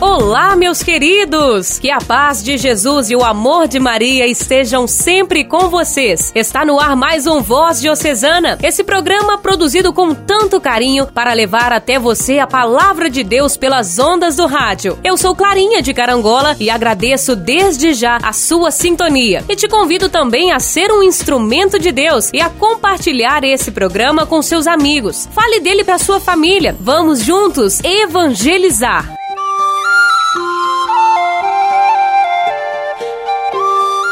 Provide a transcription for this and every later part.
Olá, meus queridos! Que a paz de Jesus e o amor de Maria estejam sempre com vocês. Está no ar mais um Voz Diocesana, esse programa produzido com tanto carinho para levar até você a palavra de Deus pelas ondas do rádio. Eu sou Clarinha de Carangola e agradeço desde já a sua sintonia. E te convido também a ser um instrumento de Deus e a compartilhar esse programa com seus amigos. Fale dele para sua família. Vamos juntos evangelizar.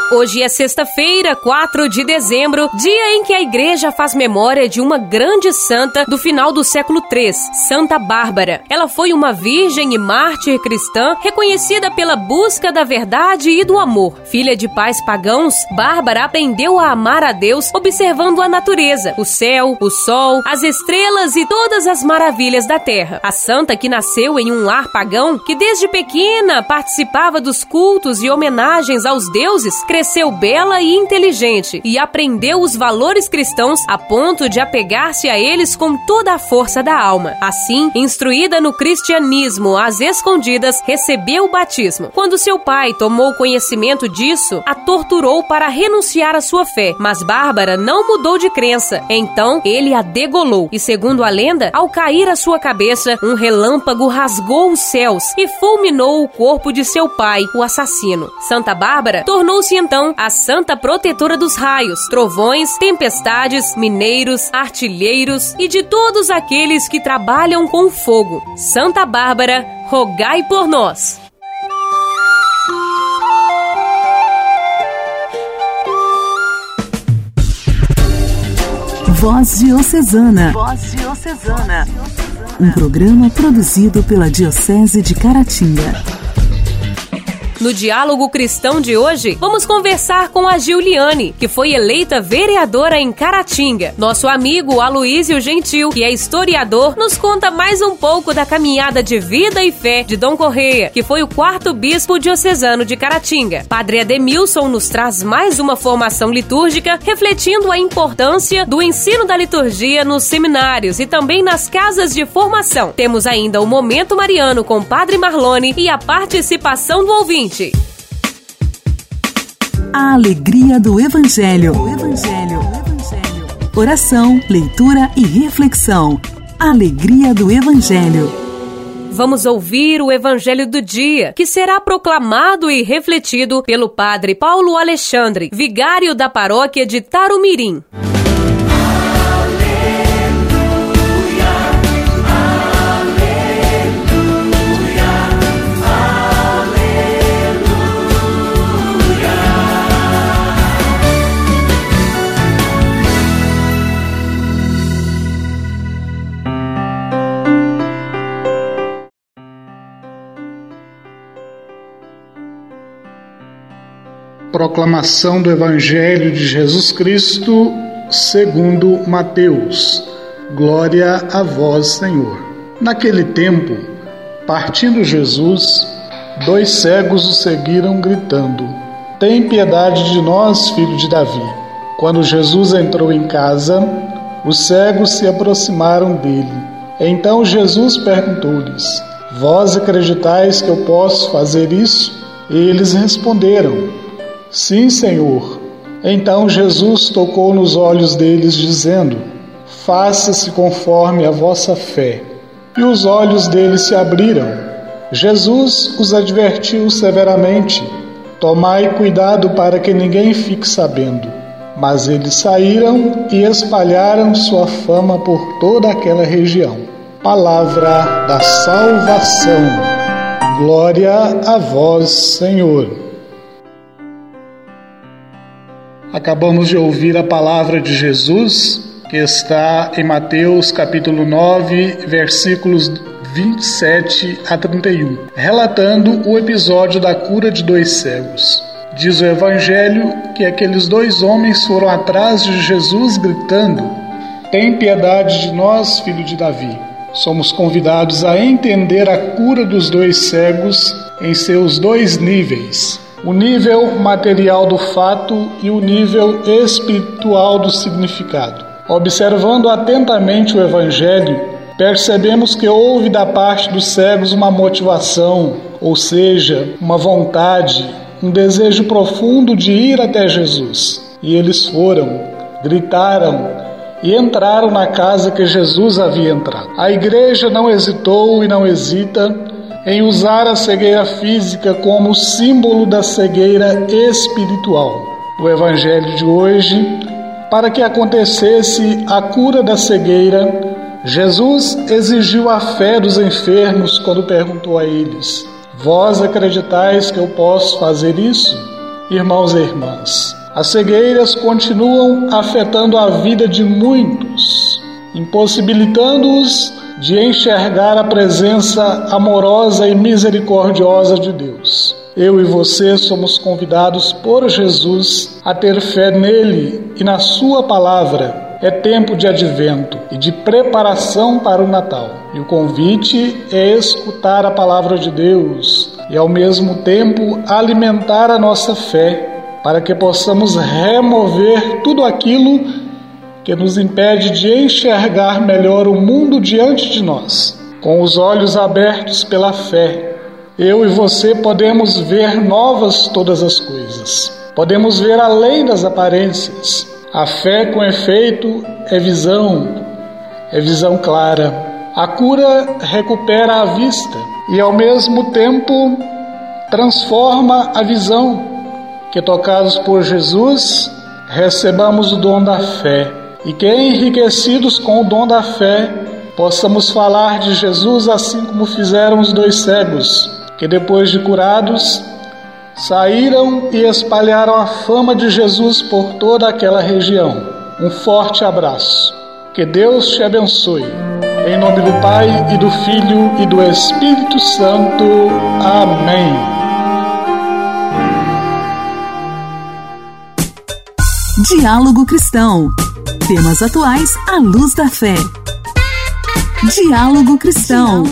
Hoje é sexta-feira, 4 de dezembro, dia em que a igreja faz memória de uma grande santa do final do século III, Santa Bárbara. Ela foi uma virgem e mártir cristã reconhecida pela busca da verdade e do amor. Filha de pais pagãos, Bárbara aprendeu a amar a Deus observando a natureza, o céu, o sol, as estrelas e todas as maravilhas da terra. A santa que nasceu em um lar pagão, que desde pequena participava dos cultos e homenagens aos deuses, cresceu bela e inteligente e aprendeu os valores cristãos a ponto de apegar-se a eles com toda a força da alma. Assim, instruída no cristianismo às escondidas, recebeu o batismo. Quando seu pai tomou conhecimento disso, a torturou para renunciar à sua fé, mas Bárbara não mudou de crença. Então, ele a degolou e, segundo a lenda, ao cair a sua cabeça, um relâmpago rasgou os céus e fulminou o corpo de seu pai, o assassino. Santa Bárbara tornou-se então a santa protetora dos raios, trovões, tempestades, mineiros, artilheiros e de todos aqueles que trabalham com fogo. Santa Bárbara, rogai por nós. Voz Diocesana. Voz Diocesana. Um programa produzido pela Diocese de Caratinga. No diálogo cristão de hoje, vamos conversar com a Giuliane, que foi eleita vereadora em Caratinga. Nosso amigo Aloísio Gentil, que é historiador, nos conta mais um pouco da caminhada de vida e fé de Dom Correia, que foi o quarto bispo diocesano de Caratinga. Padre Ademilson nos traz mais uma formação litúrgica, refletindo a importância do ensino da liturgia nos seminários e também nas casas de formação. Temos ainda o Momento Mariano com Padre Marlone e a participação do ouvinte ouvinte. A alegria do Evangelho. O Evangelho. O Evangelho. Oração, leitura e reflexão. Alegria do Evangelho. Vamos ouvir o Evangelho do dia, que será proclamado e refletido pelo Padre Paulo Alexandre, vigário da paróquia de Tarumirim. Proclamação do Evangelho de Jesus Cristo segundo Mateus. Glória a vós, Senhor. Naquele tempo, partindo Jesus, dois cegos o seguiram gritando: Tem piedade de nós, filho de Davi. Quando Jesus entrou em casa, os cegos se aproximaram dele. Então Jesus perguntou-lhes: Vós acreditais que eu posso fazer isso? E eles responderam: Sim, Senhor. Então Jesus tocou nos olhos deles, dizendo: Faça-se conforme a vossa fé. E os olhos deles se abriram. Jesus os advertiu severamente: Tomai cuidado para que ninguém fique sabendo. Mas eles saíram e espalharam sua fama por toda aquela região. Palavra da salvação. Glória a vós, Senhor. Acabamos de ouvir a palavra de Jesus, que está em Mateus capítulo 9, versículos 27 a 31, relatando o episódio da cura de dois cegos. Diz o Evangelho que aqueles dois homens foram atrás de Jesus gritando: Tem piedade de nós, filho de Davi. Somos convidados a entender a cura dos dois cegos em seus dois níveis o nível material do fato e o nível espiritual do significado. Observando atentamente o Evangelho, percebemos que houve da parte dos cegos uma motivação, ou seja, uma vontade, um desejo profundo de ir até Jesus. E eles foram, gritaram e entraram na casa que Jesus havia entrado. A igreja não hesitou e não hesita em usar a cegueira física como símbolo da cegueira espiritual. O Evangelho de hoje, para que acontecesse a cura da cegueira, Jesus exigiu a fé dos enfermos quando perguntou a eles: Vós acreditais que eu posso fazer isso? Irmãos e irmãs, as cegueiras continuam afetando a vida de muitos, impossibilitando-os de enxergar a presença amorosa e misericordiosa de Deus. Eu e você somos convidados por Jesus a ter fé nele e na Sua palavra. É tempo de advento e de preparação para o Natal. E o convite é escutar a palavra de Deus e, ao mesmo tempo, alimentar a nossa fé para que possamos remover tudo aquilo que nos impede de enxergar melhor o mundo diante de nós. Com os olhos abertos pela fé, eu e você podemos ver novas todas as coisas. Podemos ver além das aparências. A fé, com efeito, é visão, é visão clara. A cura recupera a vista e, ao mesmo tempo, transforma a visão. Que, tocados por Jesus, recebamos o dom da fé e que, enriquecidos com o dom da fé, possamos falar de Jesus assim como fizeram os dois cegos, que depois de curados, saíram e espalharam a fama de Jesus por toda aquela região. Um forte abraço. Que Deus te abençoe. Em nome do Pai e do Filho e do Espírito Santo. Amém. Diálogo Cristão. Temas atuais à luz da fé. Diálogo Cristão.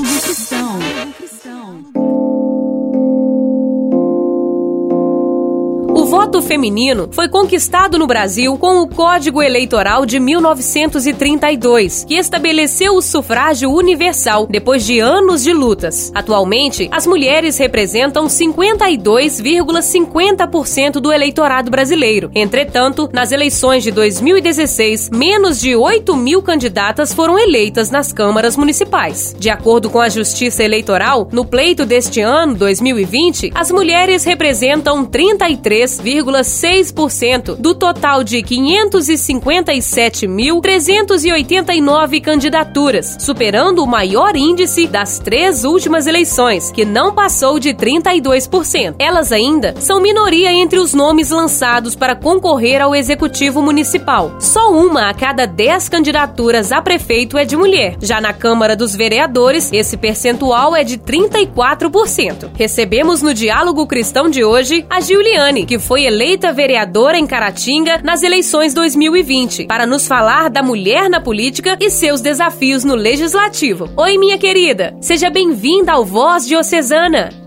Voto feminino foi conquistado no Brasil com o Código Eleitoral de 1932, que estabeleceu o sufrágio universal depois de anos de lutas. Atualmente, as mulheres representam 52,50% do eleitorado brasileiro. Entretanto, nas eleições de 2016, menos de 8 mil candidatas foram eleitas nas câmaras municipais. De acordo com a Justiça Eleitoral, no pleito deste ano, 2020, as mulheres representam 33 3,6% do total de 557.389 candidaturas, superando o maior índice das três últimas eleições, que não passou de 32%. Elas ainda são minoria entre os nomes lançados para concorrer ao executivo municipal. Só uma a cada 10 candidaturas a prefeito é de mulher. Já na Câmara dos Vereadores, esse percentual é de 34%. Recebemos no Diálogo Cristão de hoje a Giuliane, que foi eleita vereadora em Caratinga nas eleições 2020, para nos falar da mulher na política e seus desafios no legislativo. Oi, minha querida, seja bem-vinda ao Voz Diocesana.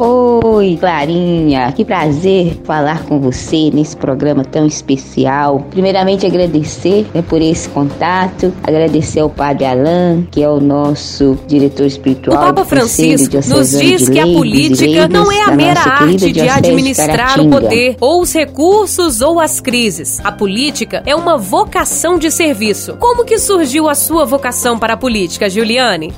Oi, Clarinha, que prazer falar com você nesse programa tão especial. Primeiramente, agradecer né, por esse contato, agradecer ao Padre Alain, que é o nosso diretor espiritual. O Papa Francisco nos diz que a política não é a mera arte de administrar o poder, ou os recursos, ou as crises. A política é uma vocação de serviço. Como que surgiu a sua vocação para a política, Juliane?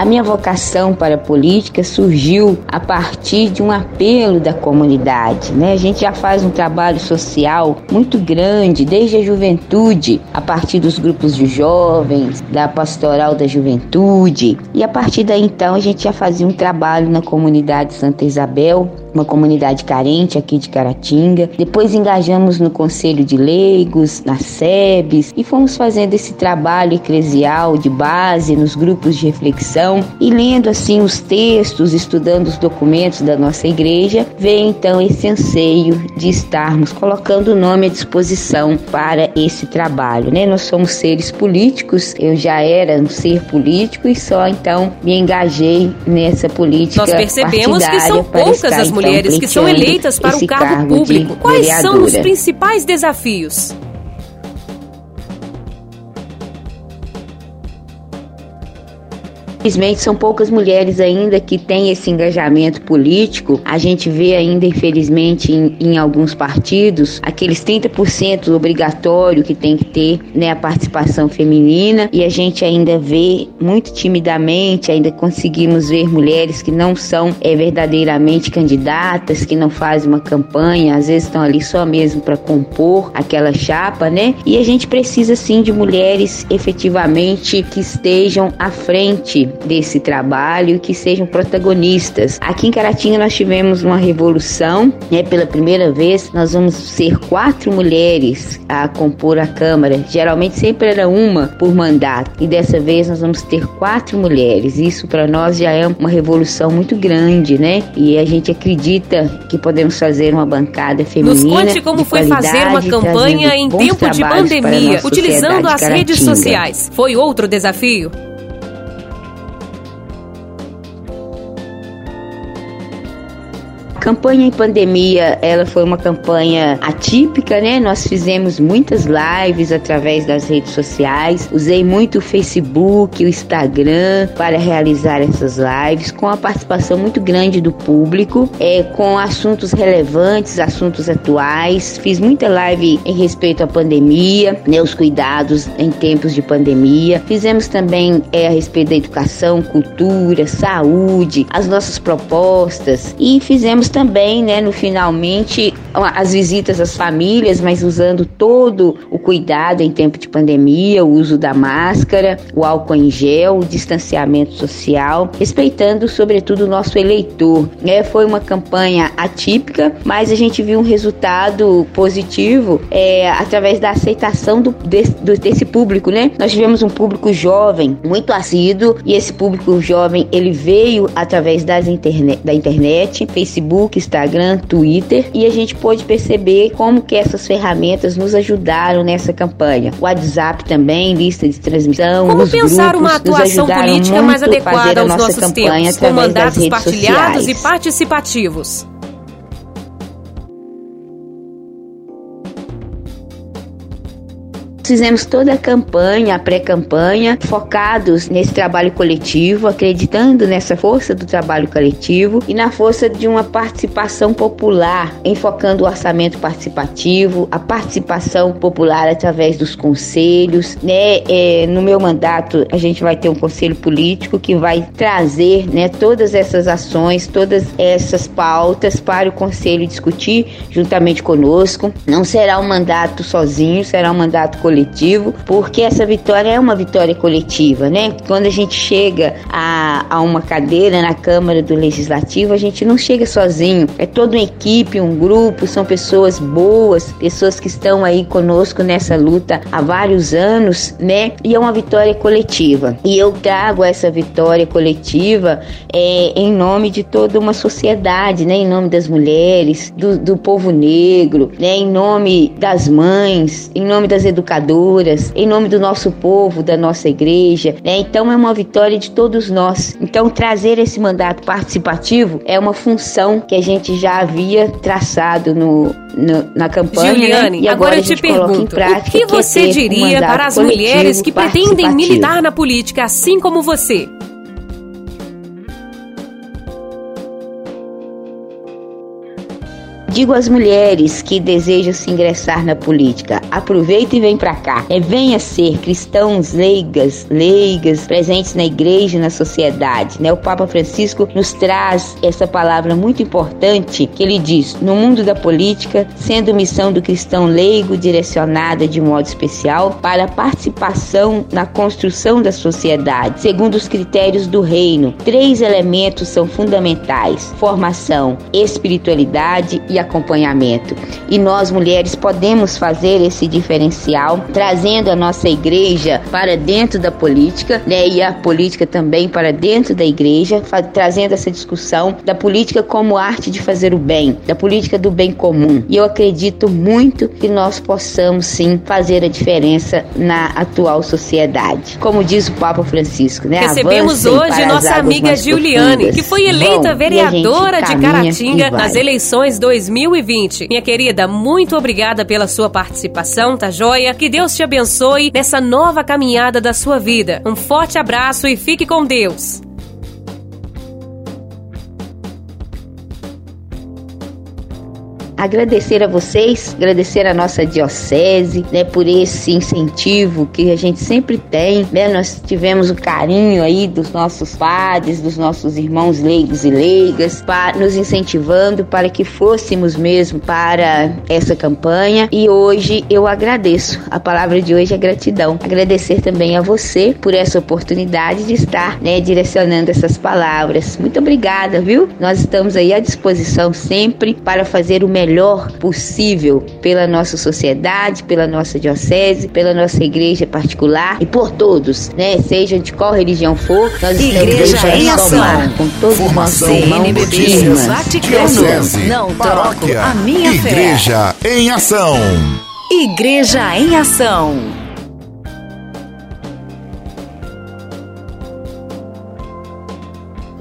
A minha vocação para a política surgiu a partir de um apelo da comunidade, né? A gente já faz um trabalho social muito grande desde a juventude, a partir dos grupos de jovens, da pastoral da juventude, e a partir daí então a gente já fazia um trabalho na comunidade Santa Isabel uma comunidade carente aqui de Caratinga. Depois engajamos no Conselho de Leigos, na SEBS e fomos fazendo esse trabalho eclesial de base nos grupos de reflexão e lendo assim os textos, estudando os documentos da nossa igreja, veio então esse anseio de estarmos colocando o nome à disposição para esse trabalho, né? Nós somos seres políticos, eu já era um ser político e só então me engajei nessa política Nós percebemos que são poucas as então, mulheres que são eleitas para o cargo, cargo público. Quais são os principais desafios? Infelizmente, são poucas mulheres ainda que têm esse engajamento político. A gente vê ainda, infelizmente, em, em alguns partidos, aqueles 30% obrigatório que tem que ter né, a participação feminina, e a gente ainda vê muito timidamente, ainda conseguimos ver mulheres que não são é, verdadeiramente candidatas, que não fazem uma campanha, às vezes estão ali só mesmo para compor aquela chapa, né? E a gente precisa sim de mulheres efetivamente que estejam à frente desse trabalho e que sejam protagonistas. Aqui em Caratinga nós tivemos uma revolução, né? Pela primeira vez nós vamos ser quatro mulheres a compor a Câmara. Geralmente sempre era uma por mandato e dessa vez nós vamos ter quatro mulheres. Isso para nós já é uma revolução muito grande, né? E a gente acredita que podemos fazer uma bancada feminina. Nos conte como foi fazer uma campanha em tempo de pandemia, utilizando as redes sociais. Foi outro desafio? Campanha em pandemia, ela foi uma campanha atípica, né? Nós fizemos muitas lives através das redes sociais. Usei muito o Facebook, o Instagram para realizar essas lives com a participação muito grande do público, é, com assuntos relevantes, assuntos atuais. Fiz muita live em respeito à pandemia, né, os cuidados em tempos de pandemia. Fizemos também é, a respeito da educação, cultura, saúde, as nossas propostas e fizemos também, né, no finalmente, as visitas às famílias, mas usando todo o cuidado em tempo de pandemia, o uso da máscara, o álcool em gel, o distanciamento social, respeitando sobretudo o nosso eleitor. É, foi uma campanha atípica, mas a gente viu um resultado positivo é, através da aceitação do, desse, desse público, né? Nós tivemos um público jovem muito assíduo e esse público jovem ele veio através das internet, da internet, Facebook Facebook, Instagram, Twitter e a gente pôde perceber como que essas ferramentas nos ajudaram nessa campanha. WhatsApp também, lista de transmissão, como pensar grupos, uma atuação política mais adequada aos nossos tempos, com mandatos partilhados sociais. e participativos. Fizemos toda a campanha, a pré-campanha, focados nesse trabalho coletivo, acreditando nessa força do trabalho coletivo e na força de uma participação popular, enfocando o orçamento participativo, a participação popular através dos conselhos. Né? É, no meu mandato, a gente vai ter um conselho político que vai trazer né, todas essas ações, todas essas pautas para o conselho discutir juntamente conosco. Não será um mandato sozinho, será um mandato coletivo coletivo, porque essa vitória é uma vitória coletiva, né? Quando a gente chega a, a uma cadeira na Câmara do Legislativo, a gente não chega sozinho, é toda uma equipe, um grupo, são pessoas boas, pessoas que estão aí conosco nessa luta há vários anos, né? E é uma vitória coletiva. E eu trago essa vitória coletiva é, em nome de toda uma sociedade, né? Em nome das mulheres, do, do povo negro, né? Em nome das mães, em nome das educadoras em nome do nosso povo, da nossa igreja. Né? Então é uma vitória de todos nós. Então trazer esse mandato participativo é uma função que a gente já havia traçado no, no na campanha. Juliane, né? e agora, agora eu te pergunto, prática, o que você que diria um para as mulheres que pretendem militar na política assim como você? Digo às mulheres que desejam se ingressar na política, aproveita e vem para cá. É, venha ser cristãos leigas, leigas, presentes na igreja e na sociedade. Né? O Papa Francisco nos traz essa palavra muito importante que ele diz: no mundo da política, sendo missão do cristão leigo direcionada de modo especial para a participação na construção da sociedade, segundo os critérios do reino. Três elementos são fundamentais: formação, espiritualidade e acompanhamento. E nós mulheres podemos fazer esse diferencial, trazendo a nossa igreja para dentro da política, né? E a política também para dentro da igreja, trazendo essa discussão da política como arte de fazer o bem, da política do bem comum. E eu acredito muito que nós possamos sim fazer a diferença na atual sociedade. Como diz o Papa Francisco, né? Recebemos hoje nossa amiga Juliane, que foi eleita Bom, vereadora de Caratinga nas eleições 2020. Minha querida, muito obrigada pela sua participação, tá joia? Que Deus te abençoe nessa nova caminhada da sua vida. Um forte abraço e fique com Deus. Agradecer a vocês, agradecer a nossa diocese, né, por esse incentivo que a gente sempre tem, né? Nós tivemos o carinho aí dos nossos padres, dos nossos irmãos leigos e leigas, para, nos incentivando para que fôssemos mesmo para essa campanha. E hoje eu agradeço. A palavra de hoje é gratidão. Agradecer também a você por essa oportunidade de estar, né, direcionando essas palavras. Muito obrigada, viu? Nós estamos aí à disposição sempre para fazer o melhor melhor possível pela nossa sociedade, pela nossa diocese, pela nossa igreja particular e por todos, né? Seja de qual religião for, nós igreja estamos em somar com todos Formação, os CNBB, Vaticano, não troco a minha igreja fé. Igreja em ação. Igreja em ação.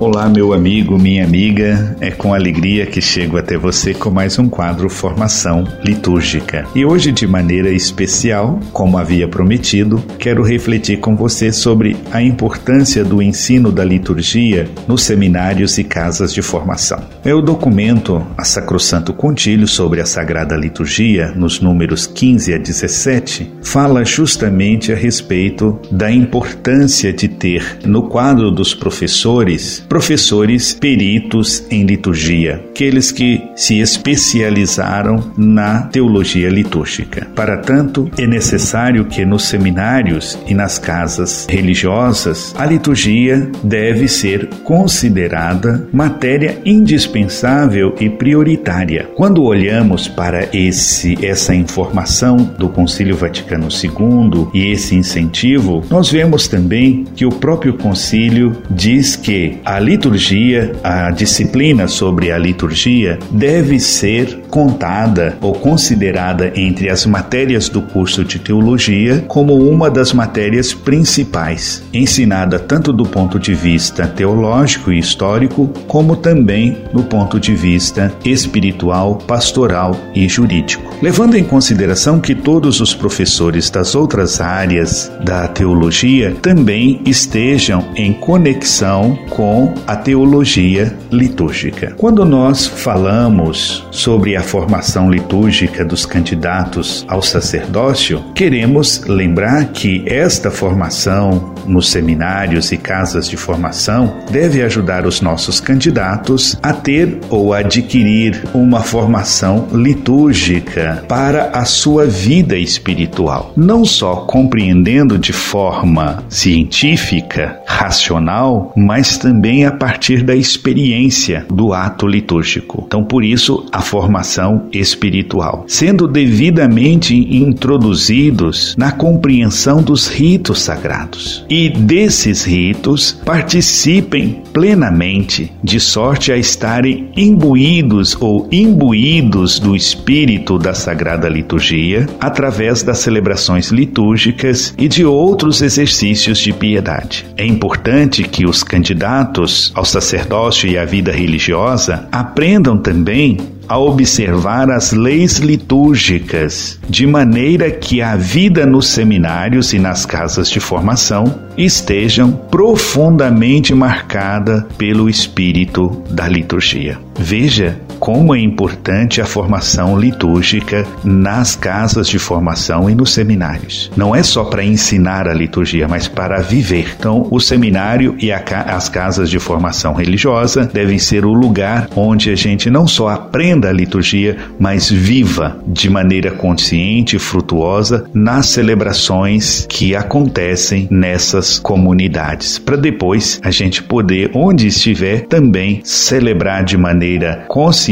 Olá, meu amigo, minha amiga. É com alegria que chego até você com mais um quadro Formação Litúrgica. E hoje, de maneira especial, como havia prometido, quero refletir com você sobre a importância do ensino da liturgia nos seminários e casas de formação. É o documento a Sacrosanto Contílio sobre a Sagrada Liturgia, nos números 15 a 17, fala justamente a respeito da importância de ter no quadro dos professores professores peritos em liturgia, aqueles que se especializaram na teologia litúrgica. Para tanto, é necessário que nos seminários e nas casas religiosas a liturgia deve ser considerada matéria indispensável e prioritária. Quando olhamos para esse essa informação do Concílio Vaticano II e esse incentivo, nós vemos também que o próprio concílio diz que a a liturgia, a disciplina sobre a liturgia, deve ser contada ou considerada entre as matérias do curso de teologia como uma das matérias principais, ensinada tanto do ponto de vista teológico e histórico, como também no ponto de vista espiritual, pastoral e jurídico. Levando em consideração que todos os professores das outras áreas da teologia também estejam em conexão com a teologia litúrgica. Quando nós falamos sobre a formação litúrgica dos candidatos ao sacerdócio, queremos lembrar que esta formação nos seminários e casas de formação deve ajudar os nossos candidatos a ter ou adquirir uma formação litúrgica para a sua vida espiritual, não só compreendendo de forma científica, racional, mas também a partir da experiência do ato litúrgico. Então, por isso, a formação espiritual, sendo devidamente introduzidos na compreensão dos ritos sagrados. E desses ritos, participem plenamente, de sorte a estarem imbuídos ou imbuídos do espírito da sagrada liturgia através das celebrações litúrgicas e de outros exercícios de piedade. É importante que os candidatos ao sacerdócio e à vida religiosa aprendam também a observar as leis litúrgicas, de maneira que a vida nos seminários e nas casas de formação estejam profundamente marcada pelo espírito da liturgia. Veja como é importante a formação litúrgica nas casas de formação e nos seminários. Não é só para ensinar a liturgia, mas para viver. Então, o seminário e a, as casas de formação religiosa devem ser o lugar onde a gente não só aprenda a liturgia, mas viva de maneira consciente e frutuosa nas celebrações que acontecem nessas comunidades, para depois a gente poder, onde estiver, também celebrar de maneira consciente,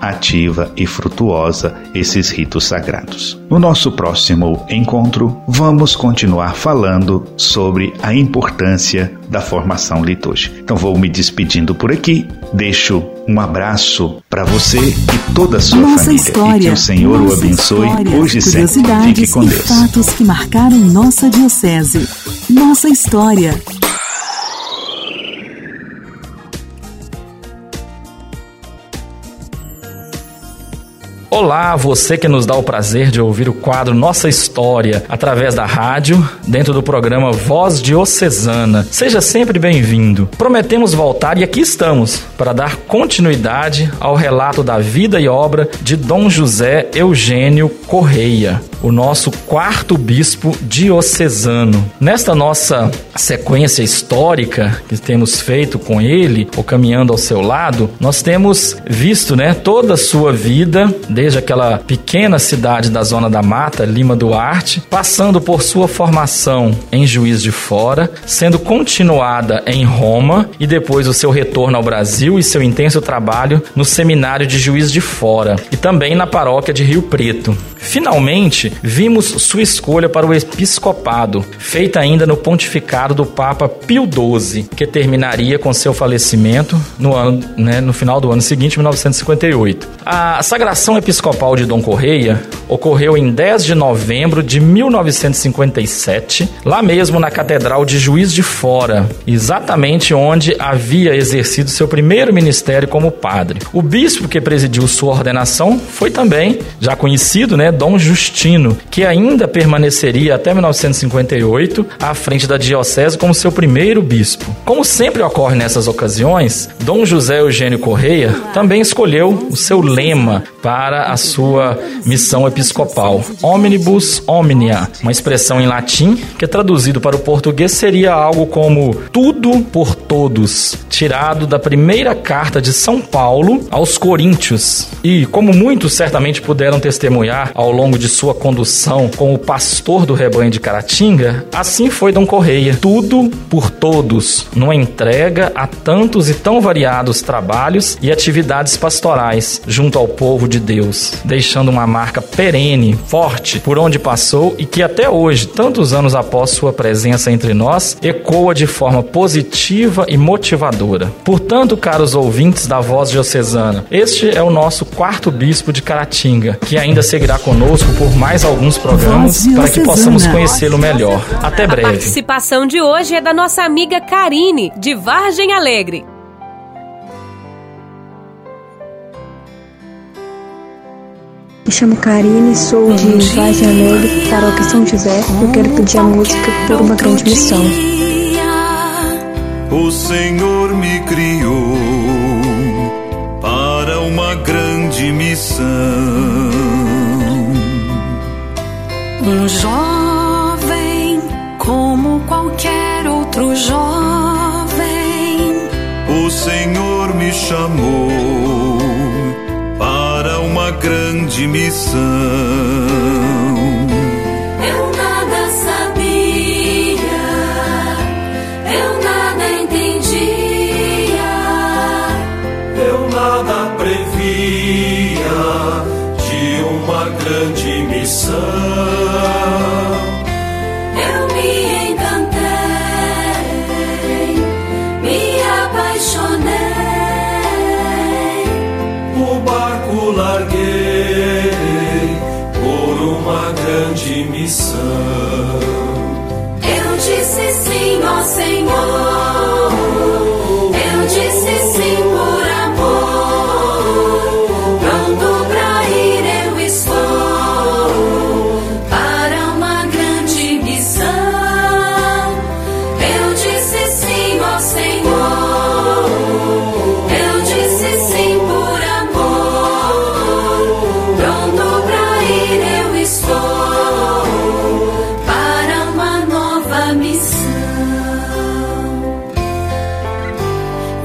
ativa e frutuosa esses ritos sagrados. No nosso próximo encontro, vamos continuar falando sobre a importância da formação litúrgica. Então vou me despedindo por aqui, deixo um abraço para você e toda a sua nossa família. História, e que o Senhor o abençoe hoje e sempre. Fique com Deus. fatos que marcaram nossa diocese. Nossa história. Olá, você que nos dá o prazer de ouvir o quadro Nossa História através da rádio, dentro do programa Voz Diocesana. Seja sempre bem-vindo. Prometemos voltar e aqui estamos para dar continuidade ao relato da vida e obra de Dom José Eugênio Correia, o nosso quarto bispo diocesano. Nesta nossa sequência histórica que temos feito com ele, ou caminhando ao seu lado, nós temos visto, né, toda a sua vida desde aquela pequena cidade da Zona da Mata, Lima Duarte, passando por sua formação em Juiz de Fora, sendo continuada em Roma e depois o seu retorno ao Brasil e seu intenso trabalho no Seminário de Juiz de Fora e também na paróquia de Rio Preto. Finalmente, vimos sua escolha para o episcopado, feita ainda no pontificado do Papa Pio XII, que terminaria com seu falecimento no, ano, né, no final do ano seguinte, 1958. A sagração episcopal de Dom Correia ocorreu em 10 de novembro de 1957, lá mesmo na Catedral de Juiz de Fora, exatamente onde havia exercido seu primeiro ministério como padre. O bispo que presidiu sua ordenação foi também, já conhecido, né, Dom Justino, que ainda permaneceria até 1958 à frente da diocese como seu primeiro bispo. Como sempre ocorre nessas ocasiões, Dom José Eugênio Correia também escolheu o seu lema para a sua missão episcopal, Omnibus Omnia, uma expressão em latim que traduzido para o português seria algo como tudo por todos, tirado da primeira carta de São Paulo aos Coríntios. E como muitos certamente puderam testemunhar ao longo de sua condução como pastor do rebanho de Caratinga, assim foi Dom Correia, tudo por todos, numa entrega a tantos e tão variados trabalhos e atividades pastorais junto ao povo de Deus, deixando uma marca perene, forte, por onde passou e que até hoje, tantos anos após sua presença entre nós, ecoa de forma positiva e motivadora. Portanto, caros ouvintes da Voz Diocesana, este é o nosso quarto bispo de Caratinga, que ainda seguirá conosco por mais alguns programas para que possamos conhecê-lo melhor. Até A breve. participação de hoje é da nossa amiga Karine, de Vargem Alegre. Me chamo Karine, sou de Vargem Alegre, paróquia São José. Eu quero pedir a música por uma grande missão. O Senhor me criou Um jovem como qualquer outro jovem. O Senhor me chamou para uma grande missão. Eu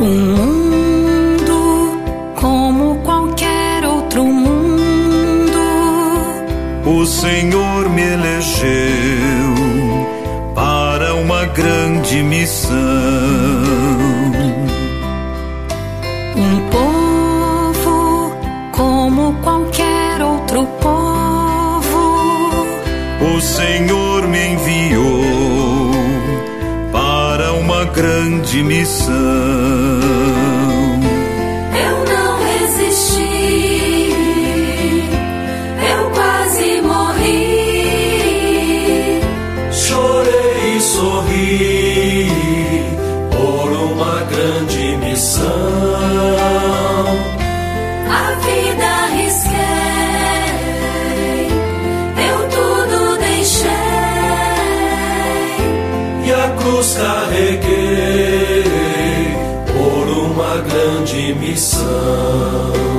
Um mundo como qualquer outro mundo. O Senhor me elegeu para uma grande missão. Um povo como qualquer outro povo. O Senhor me enviou para uma grande missão. Cruz carreguei por uma grande missão.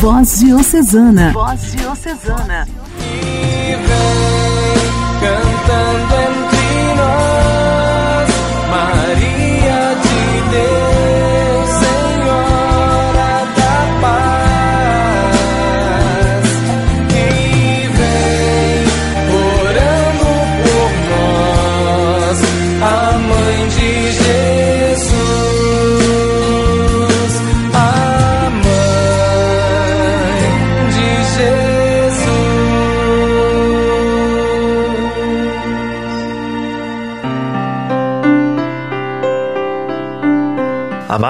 Voz Diocesana. Voz Diocesana. cantando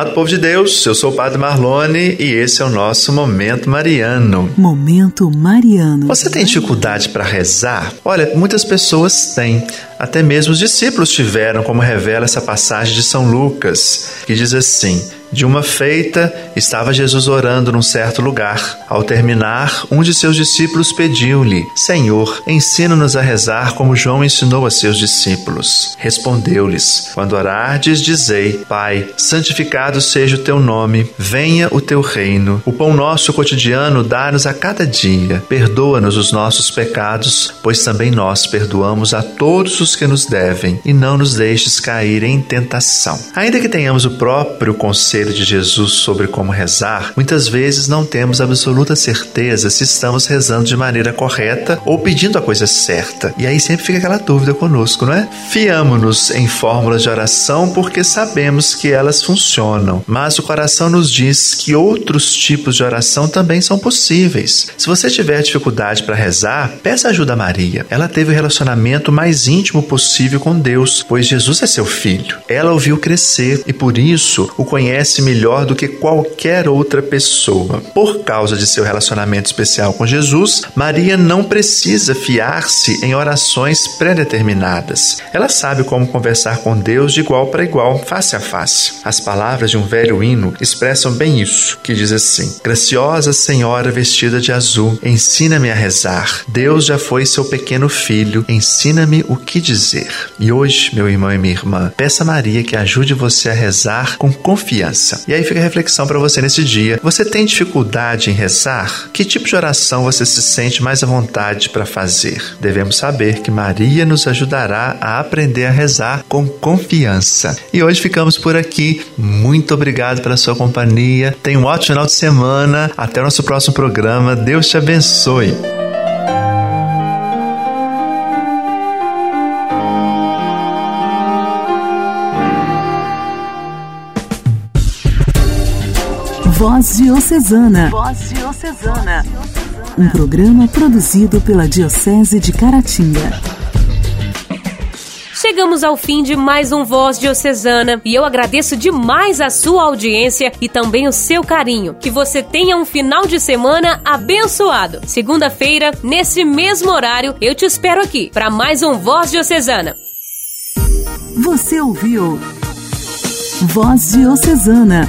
Amado povo de Deus, eu sou o Padre Marlone e esse é o nosso Momento Mariano. Momento Mariano. Você tem dificuldade para rezar? Olha, muitas pessoas têm. Até mesmo os discípulos tiveram, como revela essa passagem de São Lucas, que diz assim: De uma feita, estava Jesus orando num certo lugar. Ao terminar, um de seus discípulos pediu-lhe: Senhor, ensina-nos a rezar como João ensinou a seus discípulos. Respondeu-lhes: Quando orardes, dizei: Pai, santificado seja o teu nome, venha o teu reino. O pão nosso cotidiano dá-nos a cada dia. Perdoa-nos os nossos pecados, pois também nós perdoamos a todos os que nos devem, e não nos deixes cair em tentação. Ainda que tenhamos o próprio conselho de Jesus sobre como rezar, muitas vezes não temos absoluta certeza se estamos rezando de maneira correta ou pedindo a coisa certa. E aí sempre fica aquela dúvida conosco, não é? Fiamo-nos em fórmulas de oração porque sabemos que elas funcionam, mas o coração nos diz que outros tipos de oração também são possíveis. Se você tiver dificuldade para rezar, peça ajuda a Maria. Ela teve o relacionamento mais íntimo possível com Deus, pois Jesus é seu filho. Ela o viu crescer e por isso o conhece melhor do que qualquer outra pessoa. Por causa de seu relacionamento especial com Jesus, Maria não precisa fiar-se em orações pré-determinadas. Ela sabe como conversar com Deus de igual para igual, face a face. As palavras de um velho hino expressam bem isso, que diz assim: Graciosa Senhora vestida de azul, ensina-me a rezar. Deus já foi seu pequeno filho, ensina-me o que dizer. E hoje, meu irmão e minha irmã, peça a Maria que ajude você a rezar com confiança. E aí fica a reflexão para você nesse dia. Você tem dificuldade em rezar? Que tipo de oração você se sente mais à vontade para fazer? Devemos saber que Maria nos ajudará a aprender a rezar com confiança. E hoje ficamos por aqui. Muito obrigado pela sua companhia. Tenha um ótimo final de semana. Até o nosso próximo programa. Deus te abençoe. Voz Diocesana. Voz Diocesana. um programa produzido pela Diocese de Caratinga. Chegamos ao fim de mais um Voz Diocesana e eu agradeço demais a sua audiência e também o seu carinho. Que você tenha um final de semana abençoado. Segunda-feira, nesse mesmo horário, eu te espero aqui para mais um Voz Diocesana. Você ouviu Voz Diocesana,